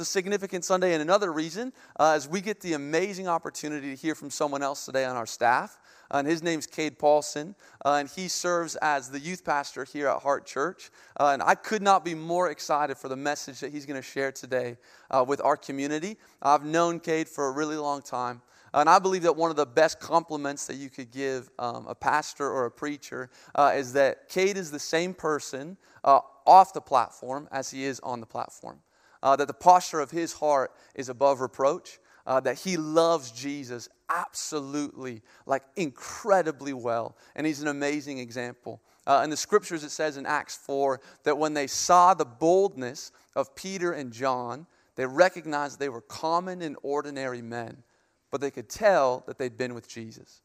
a significant Sunday, and another reason uh, is we get the amazing opportunity to hear from someone else today on our staff. Uh, and his name's Cade Paulson, uh, and he serves as the youth pastor here at Heart Church. Uh, and I could not be more excited for the message that he's going to share today uh, with our community. I've known Cade for a really long time. And I believe that one of the best compliments that you could give um, a pastor or a preacher uh, is that Cade is the same person uh, off the platform as he is on the platform. Uh, that the posture of his heart is above reproach, uh, that he loves Jesus absolutely, like incredibly well. And he's an amazing example. Uh, in the scriptures, it says in Acts 4 that when they saw the boldness of Peter and John, they recognized they were common and ordinary men but they could tell that they'd been with Jesus.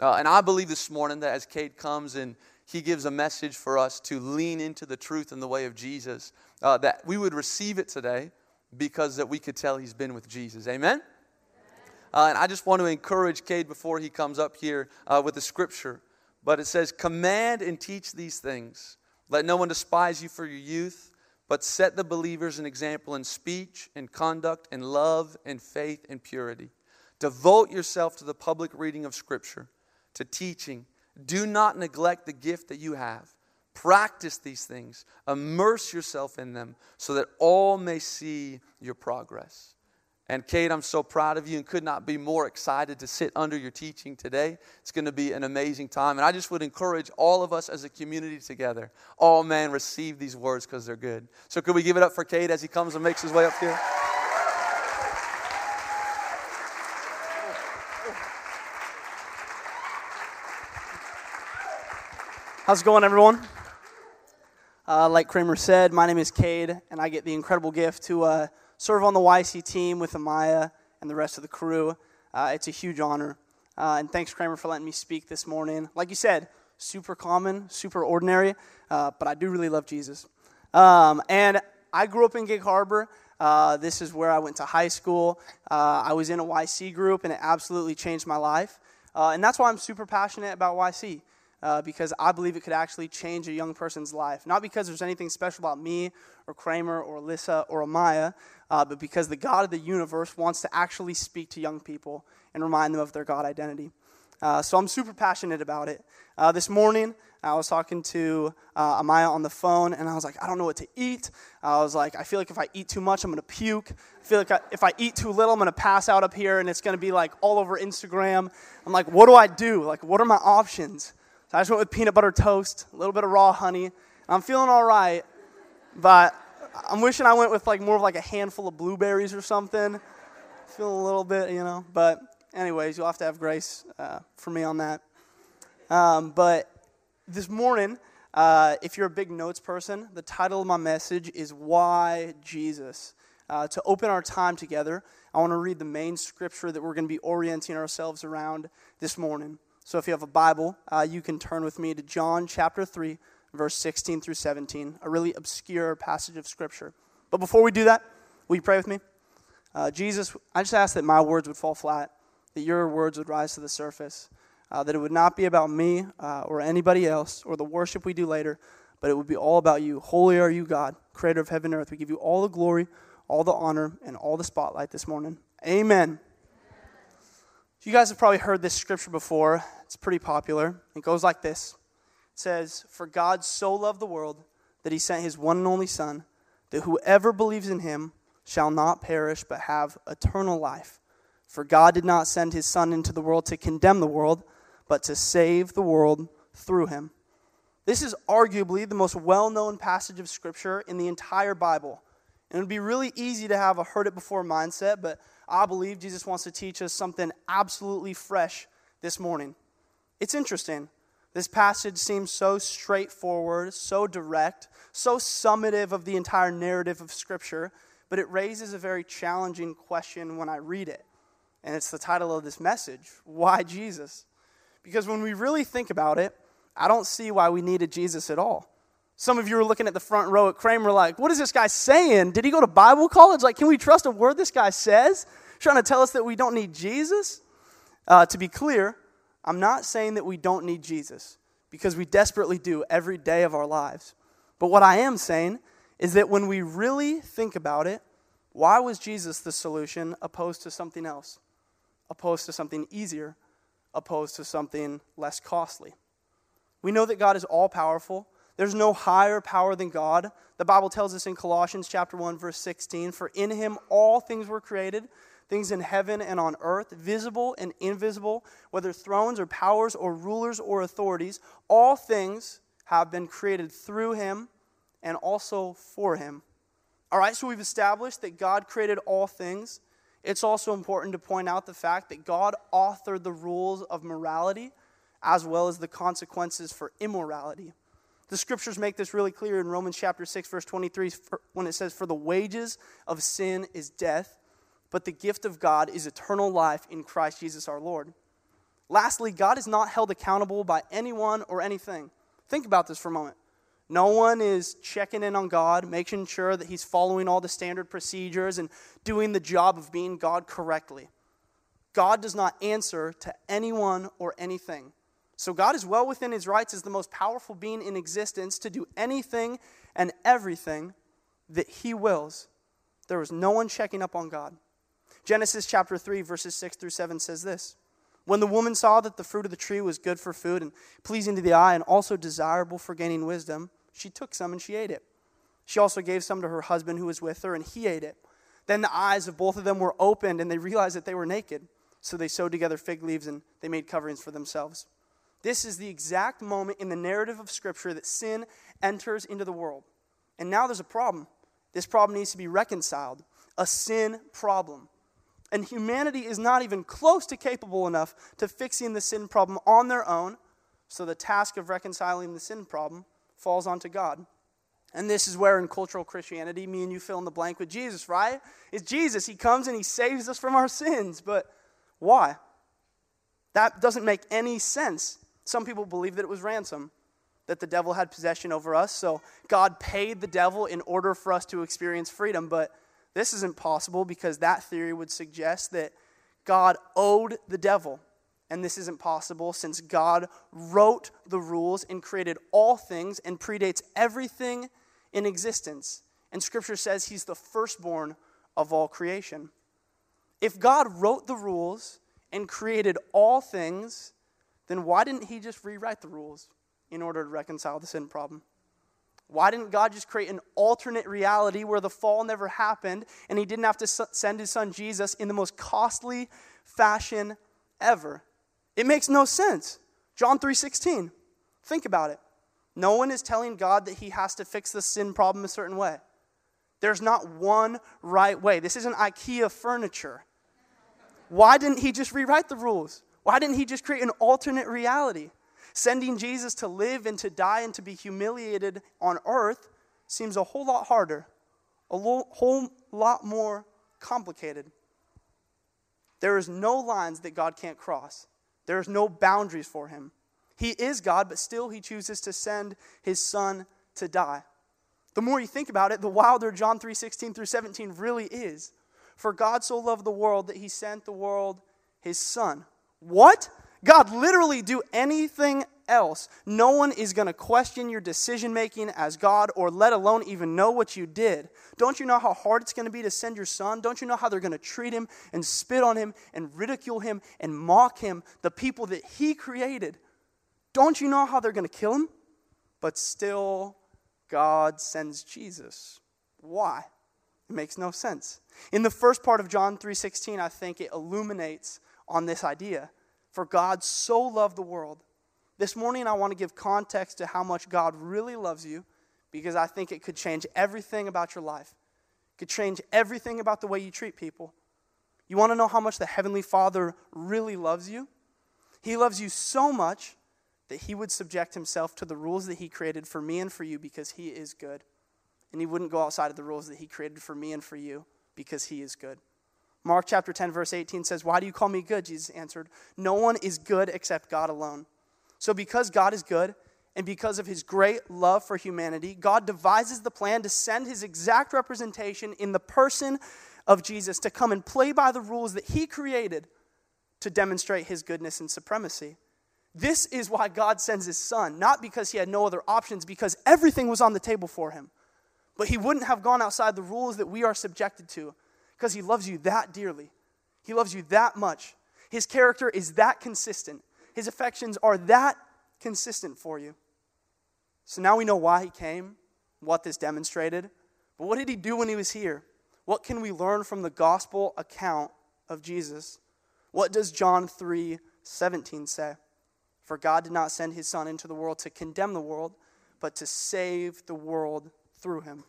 Uh, and I believe this morning that as Cade comes and he gives a message for us to lean into the truth and the way of Jesus, uh, that we would receive it today because that we could tell he's been with Jesus. Amen? Uh, and I just want to encourage Cade before he comes up here uh, with the scripture. But it says, Command and teach these things. Let no one despise you for your youth, but set the believers an example in speech and conduct and love and faith and purity. Devote yourself to the public reading of Scripture, to teaching. Do not neglect the gift that you have. Practice these things, immerse yourself in them so that all may see your progress. And Cade, I'm so proud of you and could not be more excited to sit under your teaching today. It's going to be an amazing time. And I just would encourage all of us as a community together, all man, receive these words because they're good. So, could we give it up for Cade as he comes and makes his way up here? How's it going, everyone? Uh, like Kramer said, my name is Cade, and I get the incredible gift to uh, serve on the YC team with Amaya and the rest of the crew. Uh, it's a huge honor. Uh, and thanks, Kramer, for letting me speak this morning. Like you said, super common, super ordinary, uh, but I do really love Jesus. Um, and I grew up in Gig Harbor. Uh, this is where I went to high school. I was in a YC group, and it absolutely changed my life. and that's why I'm super passionate about YC uh, because I believe it could actually change a young person's life. Not because there's anything special about me or Kramer or Alyssa or Amaya, uh, but because the God of the universe wants to actually speak to young people and remind them of their God identity. Uh, so I'm super passionate about it. Uh, this morning, I was talking to uh, Amaya on the phone, and I was like, I don't know what to eat. I was like, I feel like if I eat too much, I'm going to puke. I feel like I, if I eat too little, I'm going to pass out up here, and it's going to be like all over Instagram. I'm like, what do I do? Like, what are my options? So I just went with peanut butter toast, a little bit of raw honey. I'm feeling all right, but I'm wishing I went with like more of like a handful of blueberries or something. Feeling a little bit, you know. But anyways, you'll have to have grace uh, for me on that. Um, but this morning, uh, if you're a big notes person, the title of my message is Why Jesus. Uh, to open our time together, I want to read the main scripture that we're going to be orienting ourselves around this morning. So if you have a Bible, uh, you can turn with me to John chapter 3, verse 16 through 17, a really obscure passage of Scripture. But before we do that, will you pray with me? Uh, Jesus, I just ask that my words would fall flat, that your words would rise to the surface, uh, that it would not be about me uh, or anybody else or the worship we do later, but it would be all about you. Holy are you, God, creator of heaven and earth. We give you all the glory, all the honor, and all the spotlight this morning. Amen. You guys have probably heard this scripture before. It's pretty popular. It goes like this It says, For God so loved the world that he sent his one and only Son, that whoever believes in him shall not perish but have eternal life. For God did not send his Son into the world to condemn the world, but to save the world through him. This is arguably the most well known passage of Scripture in the entire Bible. And it would be really easy to have a heard it before mindset, but I believe Jesus wants to teach us something absolutely fresh this morning. It's interesting. This passage seems so straightforward, so direct, so summative of the entire narrative of Scripture, but it raises a very challenging question when I read it. And it's the title of this message Why Jesus? Because when we really think about it, I don't see why we needed Jesus at all. Some of you are looking at the front row at Kramer like, what is this guy saying? Did he go to Bible college? Like, can we trust a word this guy says? Trying to tell us that we don't need Jesus? Uh, to be clear, I'm not saying that we don't need Jesus because we desperately do every day of our lives. But what I am saying is that when we really think about it, Why was Jesus the solution opposed to something else, opposed to something easier, opposed to something less costly? We know that God is all powerful. There's no higher power than God. The Bible tells us in Colossians chapter 1 verse 16, for in him all things were created, things in heaven and on earth, visible and invisible, whether thrones or powers or rulers or authorities, all things have been created through him and also for him. All right, so we've established that God created all things. It's also important to point out the fact that God authored the rules of morality as well as the consequences for immorality. The scriptures make this really clear in Romans chapter 6 verse 23 when it says for the wages of sin is death, but the gift of God is eternal life in Christ Jesus our Lord. Lastly, God is not held accountable by anyone or anything. Think about this for a moment. No one is checking in on God, making sure that He's following all the standard procedures and doing the job of being God correctly. God does not answer to anyone or anything. So God is well within His rights as the most powerful being in existence to do anything and everything that He wills. There was no one checking up on God. Genesis chapter 3, verses 6 through 7 says this When the woman saw that the fruit of the tree was good for food and pleasing to the eye and also desirable for gaining wisdom, she took some and she ate it. She also gave some to her husband who was with her, and he ate it. Then the eyes of both of them were opened, and they realized that they were naked. So they sewed together fig leaves and they made coverings for themselves. This is the exact moment in the narrative of Scripture that sin enters into the world. And now there's a problem. This problem needs to be reconciled a sin problem. And humanity is not even close to capable enough to fixing the sin problem on their own. So the task of reconciling the sin problem falls onto God. And this is where in cultural Christianity, me and you fill in the blank with Jesus, right? It's Jesus. He comes and he saves us from our sins. But why? That doesn't make any sense. Some people believe that it was ransom, that the devil had possession over us. So God paid the devil in order for us to experience freedom. But this isn't possible because that theory would suggest that God owed the devil. And this isn't possible since God wrote the rules and created all things and predates everything in existence. And scripture says he's the firstborn of all creation. If God wrote the rules and created all things, then why didn't he just rewrite the rules in order to reconcile the sin problem? Why didn't God just create an alternate reality where the fall never happened and he didn't have to send his son Jesus in the most costly fashion ever? It makes no sense. John 3:16. Think about it. No one is telling God that he has to fix the sin problem a certain way. There's not one right way. This isn't IKEA furniture. Why didn't he just rewrite the rules? Why didn't he just create an alternate reality? Sending Jesus to live and to die and to be humiliated on earth seems a whole lot harder, a whole lot more complicated. There is no lines that God can't cross. There is no boundaries for him. He is God, but still he chooses to send his son to die. The more you think about it, the wilder John 3:16 through 17 really is. For God so loved the world that he sent the world his son. What? God literally do anything else. No one is going to question your decision making as God or let alone even know what you did. Don't you know how hard it's going to be to send your son? Don't you know how they're going to treat him and spit on him and ridicule him and mock him, the people that he created? Don't you know how they're going to kill him? But still, God sends Jesus. Why? It makes no sense. In the first part of John 3:16, I think it illuminates on this idea. For God so loved the world. This morning, I want to give context to how much God really loves you because I think it could change everything about your life. It could change everything about the way you treat people. You want to know how much the Heavenly Father really loves you? He loves you so much that He would subject Himself to the rules that He created for me and for you because He is good. And He wouldn't go outside of the rules that He created for me and for you because He is good. Mark chapter 10, verse 18 says, Why do you call me good? Jesus answered, No one is good except God alone. So, because God is good, and because of his great love for humanity, God devises the plan to send his exact representation in the person of Jesus to come and play by the rules that he created to demonstrate his goodness and supremacy. This is why God sends his son, not because he had no other options, because everything was on the table for him. But he wouldn't have gone outside the rules that we are subjected to because he loves you that dearly. He loves you that much. His character is that consistent. His affections are that consistent for you. So now we know why he came, what this demonstrated. But what did he do when he was here? What can we learn from the gospel account of Jesus? What does John 3 17 say? For God did not send his Son into the world to condemn the world, but to save the world through him.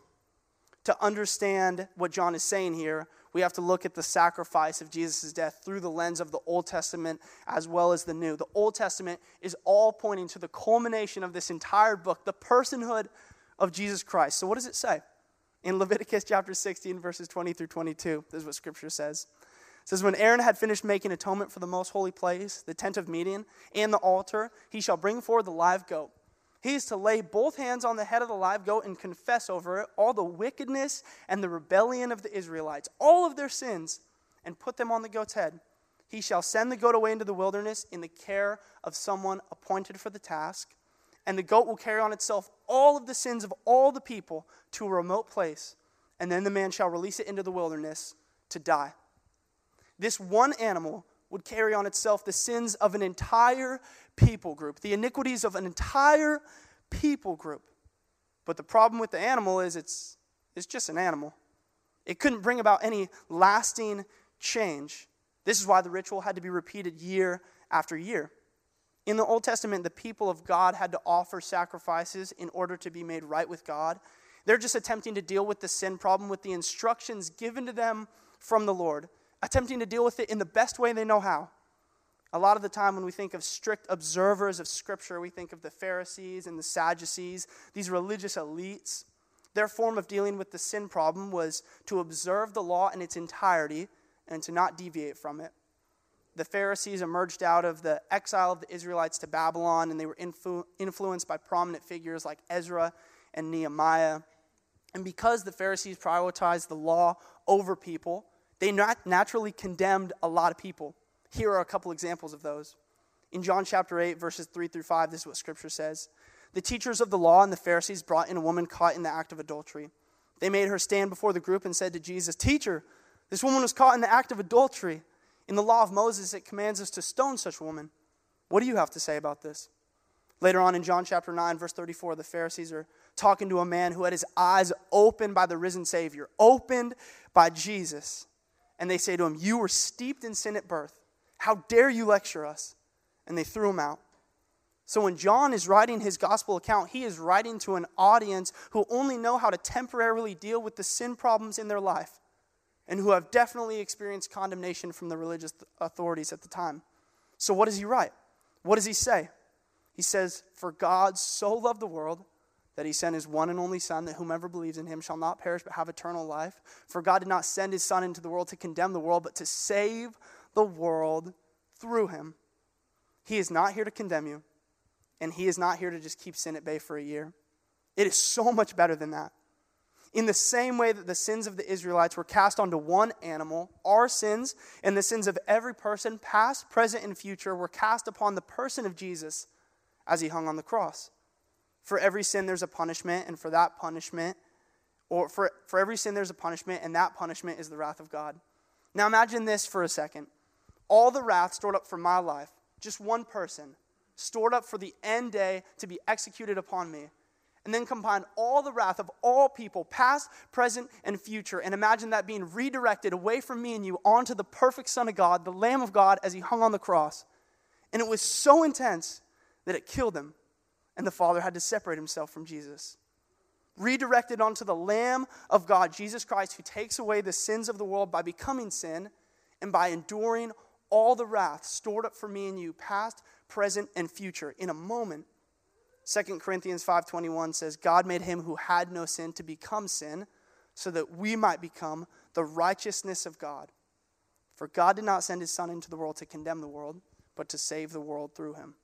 To understand what John is saying here, we have to look at the sacrifice of Jesus' death through the lens of the Old Testament as well as the New. The Old Testament is all pointing to the culmination of this entire book, the personhood of Jesus Christ. So, what does it say? In Leviticus chapter 16, verses 20 through 22, this is what Scripture says. It says, When Aaron had finished making atonement for the most holy place, the tent of meeting, and the altar, he shall bring forward the live goat he is to lay both hands on the head of the live goat and confess over it all the wickedness and the rebellion of the Israelites, all of their sins, and put them on the goat's head. He shall send the goat away into the wilderness in the care of someone appointed for the task, and the goat will carry on itself all of the sins of all the people to a remote place, and then the man shall release it into the wilderness to die. This one animal would carry on itself the sins of an entire people group, the iniquities of an entire people group. But the problem with the animal is it's, it's just an animal. It couldn't bring about any lasting change. This is why the ritual had to be repeated year after year. In the Old Testament, the people of God had to offer sacrifices in order to be made right with God. They're just attempting to deal with the sin problem with the instructions given to them from the Lord attempting to deal with it in the best way they know how. A lot of the time, when we think of strict observers of Scripture, we think of the Pharisees and the Sadducees, these religious elites. Their form of dealing with the sin problem was to observe the law in its entirety and to not deviate from it. The Pharisees emerged out of the exile of the Israelites to Babylon, and they were influ- influenced by prominent figures like Ezra and Nehemiah. And because the Pharisees prioritized the law over people, they nat- naturally condemned a lot of people. Here are a couple examples of those. In John chapter 8, verses 3 through 5, this is what scripture says. The teachers of the law and the Pharisees brought in a woman caught in the act of adultery. They made her stand before the group and said to Jesus, Teacher, this woman was caught in the act of adultery. In the law of Moses, it commands us to stone such woman. What do you have to say about this? Later on in John chapter 9, verse 34, the Pharisees are talking to a man who had his eyes opened by the risen Savior, opened by Jesus and they say to him, You were steeped in sin at birth. How dare you lecture us? And they threw him out. So when John is writing his gospel account, he is writing to an audience who only know how to temporarily deal with the sin problems in their life and who have definitely experienced condemnation from the religious authorities at the time. So what does he write? What does he say? He says, For God so loved the world that he sent his one and only Son, that whomever believes in him shall not perish but have eternal life. For God did not send his Son into the world to condemn the world, but to save the world through him. He is not here to condemn you, and he is not here to just keep sin at bay for a year. It is so much better than that. In the same way that the sins of the Israelites were cast onto one animal, our sins and the sins of every person, past, present, and future, were cast upon the person of Jesus as he hung on the cross. For every sin, there's a punishment, and for that punishment, or for, for every sin, there's a punishment, and that punishment is the wrath of God. Now imagine this for a second. All the wrath stored up for my life, just one person, stored up for the end day to be executed upon me. And then combine all the wrath of all people, past, present, and future, and imagine that being redirected away from me and you onto the perfect Son of God, the Lamb of God, as he hung on the cross. And it was so intense that it killed him and the Father had to separate himself from Jesus. Redirected onto the Lamb of God, Jesus Christ, who takes away the sins of the world by becoming sin and by enduring all the wrath stored up for me and you, past, present, and future, in a moment. 2 Corinthians 5:21 says God made him who had no sin to become sin so that we might become the righteousness of God. For God did not send his son into the world to condemn the world, but to save the world through him.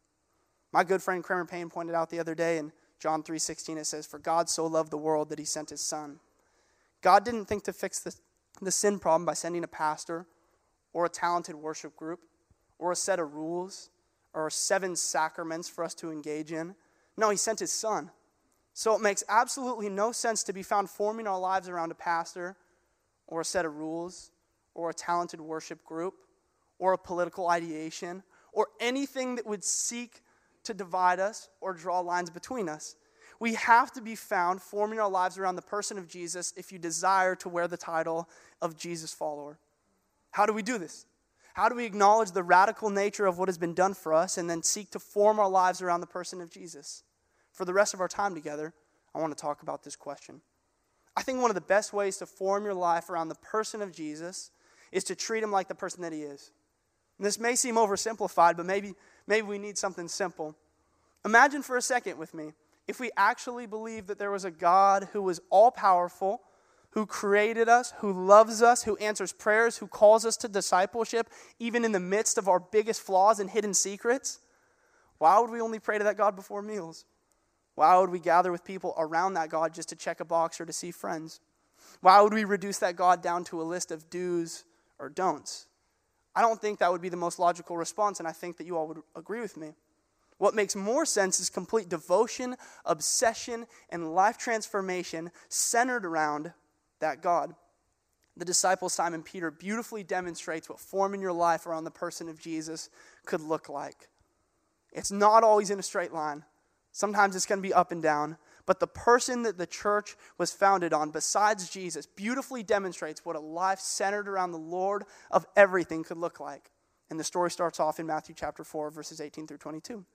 My good friend Kramer Payne pointed out the other day in John 3:16 it says for God so loved the world that he sent his son. God didn't think to fix the, the sin problem by sending a pastor or a talented worship group or a set of rules or seven sacraments for us to engage in. No, he sent his son. So it makes absolutely no sense to be found forming our lives around a pastor or a set of rules or a talented worship group or a political ideation or anything that would seek to divide us or draw lines between us. We have to be found forming our lives around the person of Jesus if you desire to wear the title of Jesus follower. How do we do this? How do we acknowledge the radical nature of what has been done for us and then seek to form our lives around the person of Jesus? For the rest of our time together, I want to talk about this question. I think one of the best ways to form your life around the person of Jesus is to treat him like the person that he is. And this may seem oversimplified, but maybe, maybe we need something simple. Imagine for a second with me if we actually believe that there was a God who was all powerful, who created us, who loves us, who answers prayers, who calls us to discipleship, even in the midst of our biggest flaws and hidden secrets. Why would we only pray to that God before meals? Why would we gather with people around that God just to check a box or to see friends? Why would we reduce that God down to a list of do's or don'ts? I don't think that would be the most logical response, and I think that you all would agree with me. What makes more sense is complete devotion, obsession, and life transformation centered around that God. The disciple Simon Peter beautifully demonstrates what forming your life around the person of Jesus could look like. It's not always in a straight line. Sometimes it's going to be up and down. But the person that the church was founded on, besides Jesus, beautifully demonstrates what a life centered around the Lord of everything could look like. And the story starts off in Matthew chapter 4, verses 18 through 22.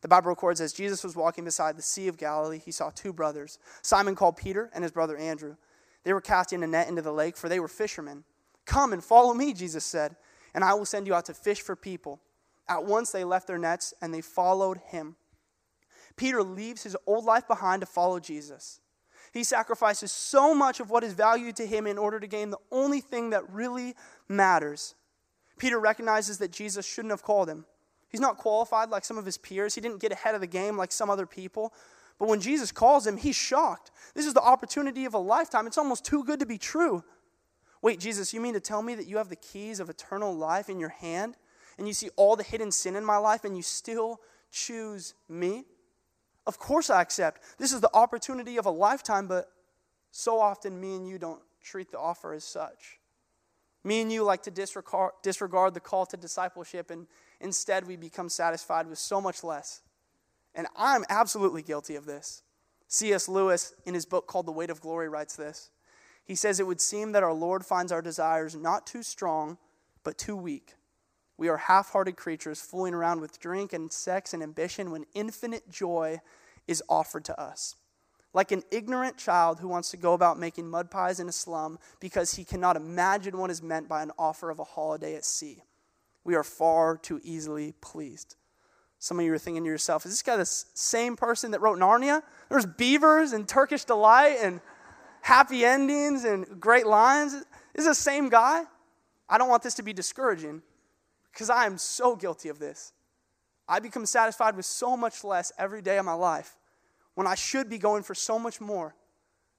The Bible records as Jesus was walking beside the Sea of Galilee, he saw two brothers, Simon called Peter and his brother Andrew. They were casting a net into the lake, for they were fishermen. Come and follow me, Jesus said, and I will send you out to fish for people. At once they left their nets and they followed him. Peter leaves his old life behind to follow Jesus. He sacrifices so much of what is valued to him in order to gain the only thing that really matters. Peter recognizes that Jesus shouldn't have called him. He's not qualified like some of his peers. He didn't get ahead of the game like some other people. But when Jesus calls him, he's shocked. This is the opportunity of a lifetime. It's almost too good to be true. Wait, Jesus, you mean to tell me that you have the keys of eternal life in your hand and you see all the hidden sin in my life and you still choose me? Of course I accept. This is the opportunity of a lifetime, but so often me and you don't treat the offer as such. Me and you like to disregard, disregard the call to discipleship, and instead we become satisfied with so much less. And I'm absolutely guilty of this. C.S. Lewis, in his book called The Weight of Glory, writes this. He says, It would seem that our Lord finds our desires not too strong, but too weak. We are half hearted creatures fooling around with drink and sex and ambition when infinite joy is offered to us. Like an ignorant child who wants to go about making mud pies in a slum because he cannot imagine what is meant by an offer of a holiday at sea. We are far too easily pleased. Some of you are thinking to yourself, is this guy the same person that wrote Narnia? There's beavers and Turkish delight and happy endings and great lines. Is this the same guy? I don't want this to be discouraging because I am so guilty of this. I become satisfied with so much less every day of my life when I should be going for so much more.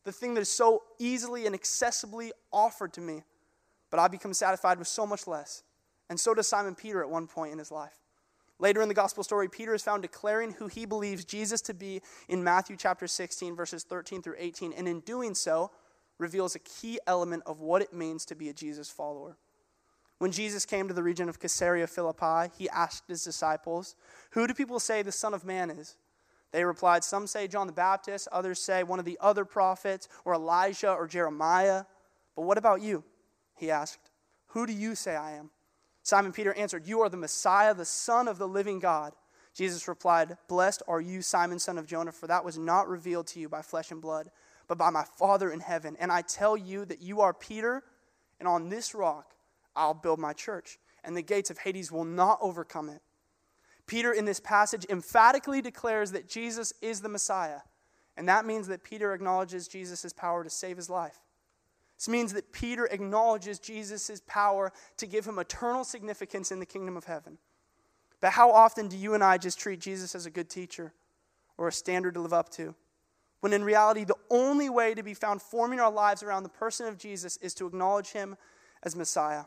The thing that is so easily and accessibly offered to me, but I become satisfied with so much less. And so does Simon Peter at one point in his life. Later in the gospel story, Peter is found declaring who he believes Jesus to be in Matthew chapter 16, verses 13 through 18, and in doing so, reveals a key element of what it means to be a Jesus follower. When Jesus came to the region of Caesarea Philippi, he asked his disciples, Who do people say the Son of Man is? They replied, Some say John the Baptist, others say one of the other prophets, or Elijah, or Jeremiah. But what about you? He asked, Who do you say I am? Simon Peter answered, You are the Messiah, the Son of the living God. Jesus replied, Blessed are you, Simon, son of Jonah, for that was not revealed to you by flesh and blood, but by my Father in heaven. And I tell you that you are Peter, and on this rock I'll build my church, and the gates of Hades will not overcome it. Peter, in this passage, emphatically declares that Jesus is the Messiah, and that means that Peter acknowledges Jesus' power to save his life. This means that Peter acknowledges Jesus' power to give him eternal significance in the kingdom of heaven. But how often do you and I just treat Jesus as a good teacher or a standard to live up to? When in reality, the only way to be found forming our lives around the person of Jesus is to acknowledge him as Messiah.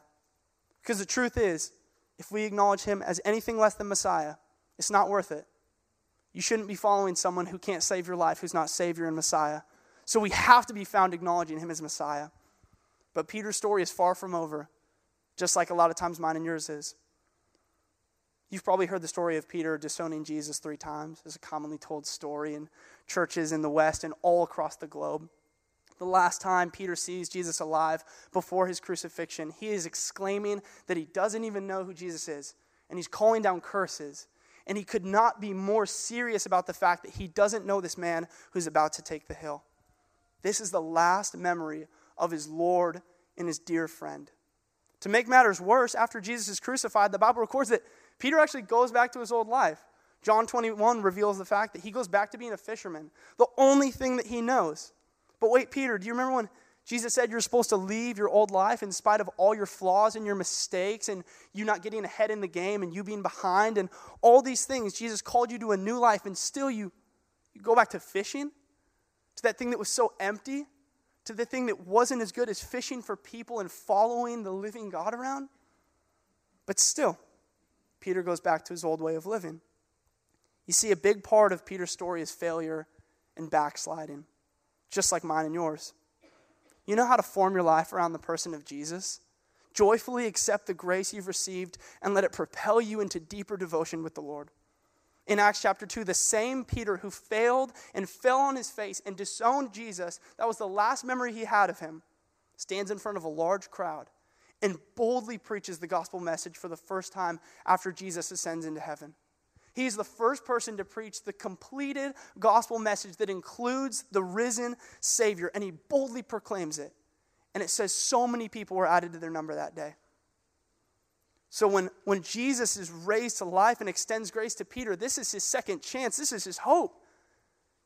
Because the truth is, if we acknowledge him as anything less than Messiah, it's not worth it. You shouldn't be following someone who can't save your life, who's not Savior and Messiah. So we have to be found acknowledging him as Messiah. But Peter's story is far from over. just like a lot of times mine and yours is. You've probably heard the story of Peter disowning Jesus three times. It's a commonly told story in churches in the West and all across the globe. The last time Peter sees Jesus alive before his crucifixion, he is exclaiming that he doesn't even know who Jesus is, and he's calling down curses. And he could not be more serious about the fact that he doesn't know this man who's about to take the hill. This is the last memory of his Lord and his dear friend. To make matters worse, after Jesus is crucified, the Bible records that Peter actually goes back to his old life. John 21 reveals the fact that he goes back to being a fisherman, the only thing that he knows. But wait, Peter, do you remember when Jesus said you're supposed to leave your old life in spite of all your flaws and your mistakes and you not getting ahead in the game and you being behind and all these things? Jesus called you to a new life and still you, you go back to fishing? To that thing that was so empty? To the thing that wasn't as good as fishing for people and following the living God around? But still, Peter goes back to his old way of living. You see, a big part of Peter's story is failure and backsliding, just like mine and yours. You know how to form your life around the person of Jesus? Joyfully accept the grace you've received and let it propel you into deeper devotion with the Lord. In Acts chapter 2, the same Peter who failed and fell on his face and disowned Jesus, that was the last memory he had of him, stands in front of a large crowd and boldly preaches the gospel message for the first time after Jesus ascends into heaven. He's the first person to preach the completed gospel message that includes the risen Savior, and he boldly proclaims it. And it says so many people were added to their number that day. So when, when Jesus is raised to life and extends grace to Peter, this is his second chance. This is his hope.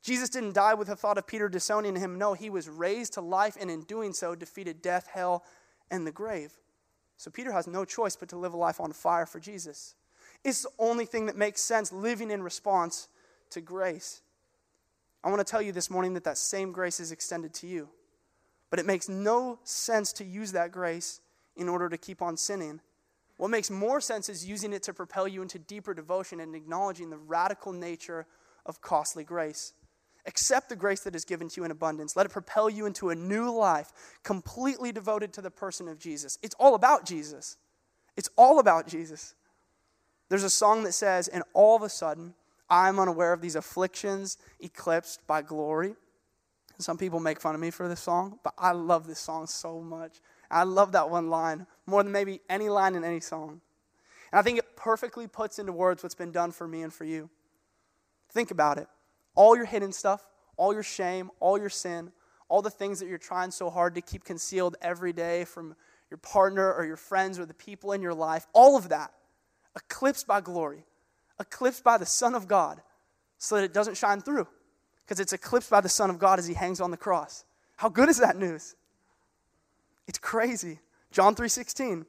Jesus didn't die with the thought of Peter disowning him. No, he was raised to life and in doing so defeated death, hell, and the grave. So Peter has no choice but to live a life on fire for Jesus. It's the only thing that makes sense living in response to grace. I want to tell you this morning that that same grace is extended to you. But it makes no sense to use that grace in order to keep on sinning. What makes more sense is using it to propel you into deeper devotion and acknowledging the radical nature of costly grace. Accept the grace that is given to you in abundance. Let it propel you into a new life, completely devoted to the person of Jesus. It's all about Jesus. It's all about Jesus. There's a song that says, And all of a sudden, I'm unaware of these afflictions eclipsed by glory. Some people make fun of me for this song, but I love this song so much. I love that one line more than maybe any line in any song. And I think it perfectly puts into words what's been done for me and for you. Think about it. All your hidden stuff, all your shame, all your sin, all the things that you're trying so hard to keep concealed every day from your partner or your friends or the people in your life, all of that eclipsed by glory, eclipsed by the Son of God, so that it doesn't shine through. Because it's eclipsed by the Son of God as he hangs on the cross. How good is that news? It's crazy. John 3:16.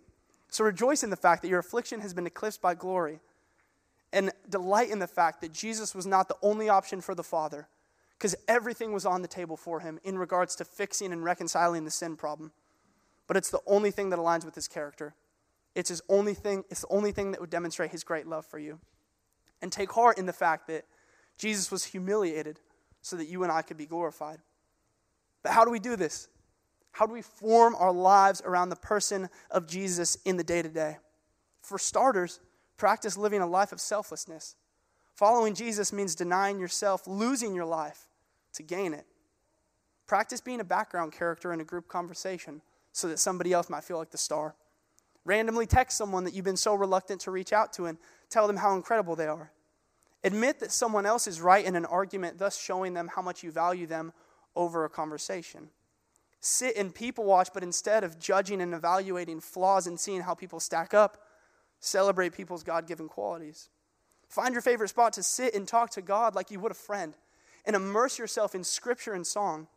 So rejoice in the fact that your affliction has been eclipsed by glory. And delight in the fact that Jesus was not the only option for the Father, because everything was on the table for him in regards to fixing and reconciling the sin problem. But it's the only thing that aligns with his character. It's his only thing, it's the only thing that would demonstrate his great love for you. And take heart in the fact that Jesus was humiliated so that you and I could be glorified. But how do we do this? How do we form our lives around the person of Jesus in the day to day? For starters, practice living a life of selflessness. Following Jesus means denying yourself, losing your life to gain it. Practice being a background character in a group conversation so that somebody else might feel like the star. Randomly text someone that you've been so reluctant to reach out to and tell them how incredible they are. Admit that someone else is right in an argument, thus showing them how much you value them over a conversation. Sit and people watch, but instead of judging and evaluating flaws and seeing how people stack up, celebrate people's God given qualities. Find your favorite spot to sit and talk to God like you would a friend, and immerse yourself in scripture and song.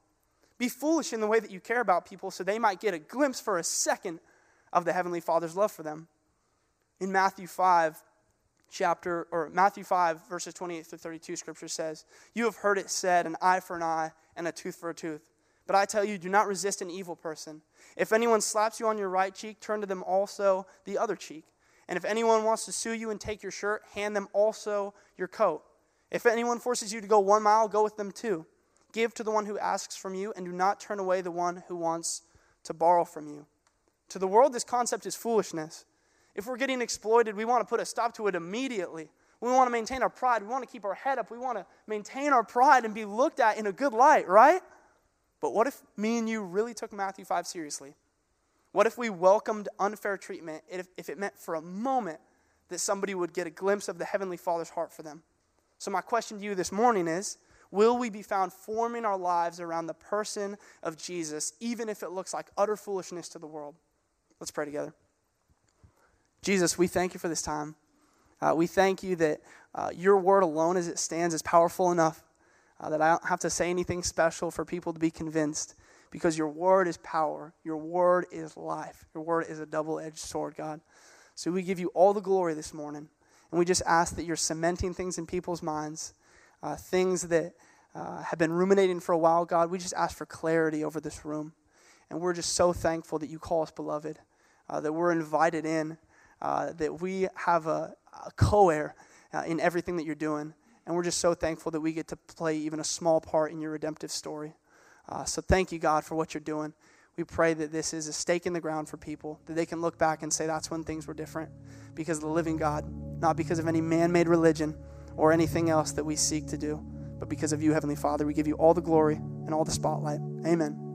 Be foolish in the way that you care about people so they might get a glimpse for a second of the Heavenly Father's love for them. In Matthew 5, chapter, or Matthew 5, verses 28 through 32, scripture says, You have heard it said, an eye for an eye and a tooth for a tooth. But I tell you, do not resist an evil person. If anyone slaps you on your right cheek, turn to them also the other cheek. And if anyone wants to sue you and take your shirt, hand them also your coat. If anyone forces you to go one mile, go with them two. Give to the one who asks from you, and do not turn away the one who wants to borrow from you. To the world, this concept is foolishness. If we're getting exploited, we want to put a stop to it immediately. We want to maintain our pride. We want to keep our head up. We want to maintain our pride and be looked at in a good light, right? But what if me and you really took Matthew 5 seriously? What if we welcomed unfair treatment if, if it meant for a moment that somebody would get a glimpse of the Heavenly Father's heart for them? So, my question to you this morning is Will we be found forming our lives around the person of Jesus, even if it looks like utter foolishness to the world? Let's pray together. Jesus, we thank you for this time. Uh, we thank you that uh, your word alone, as it stands, is powerful enough uh, that I don't have to say anything special for people to be convinced because your word is power. Your word is life. Your word is a double edged sword, God. So we give you all the glory this morning. And we just ask that you're cementing things in people's minds, uh, things that uh, have been ruminating for a while, God. We just ask for clarity over this room. And we're just so thankful that you call us beloved, uh, that we're invited in uh, that we have a, a co heir uh, in everything that you're doing. And we're just so thankful that we get to play even a small part in your redemptive story. Uh, so thank you, God, for what you're doing. We pray that this is a stake in the ground for people, that they can look back and say that's when things were different because of the living God, not because of any man made religion or anything else that we seek to do, but because of you, Heavenly Father. We give you all the glory and all the spotlight. Amen.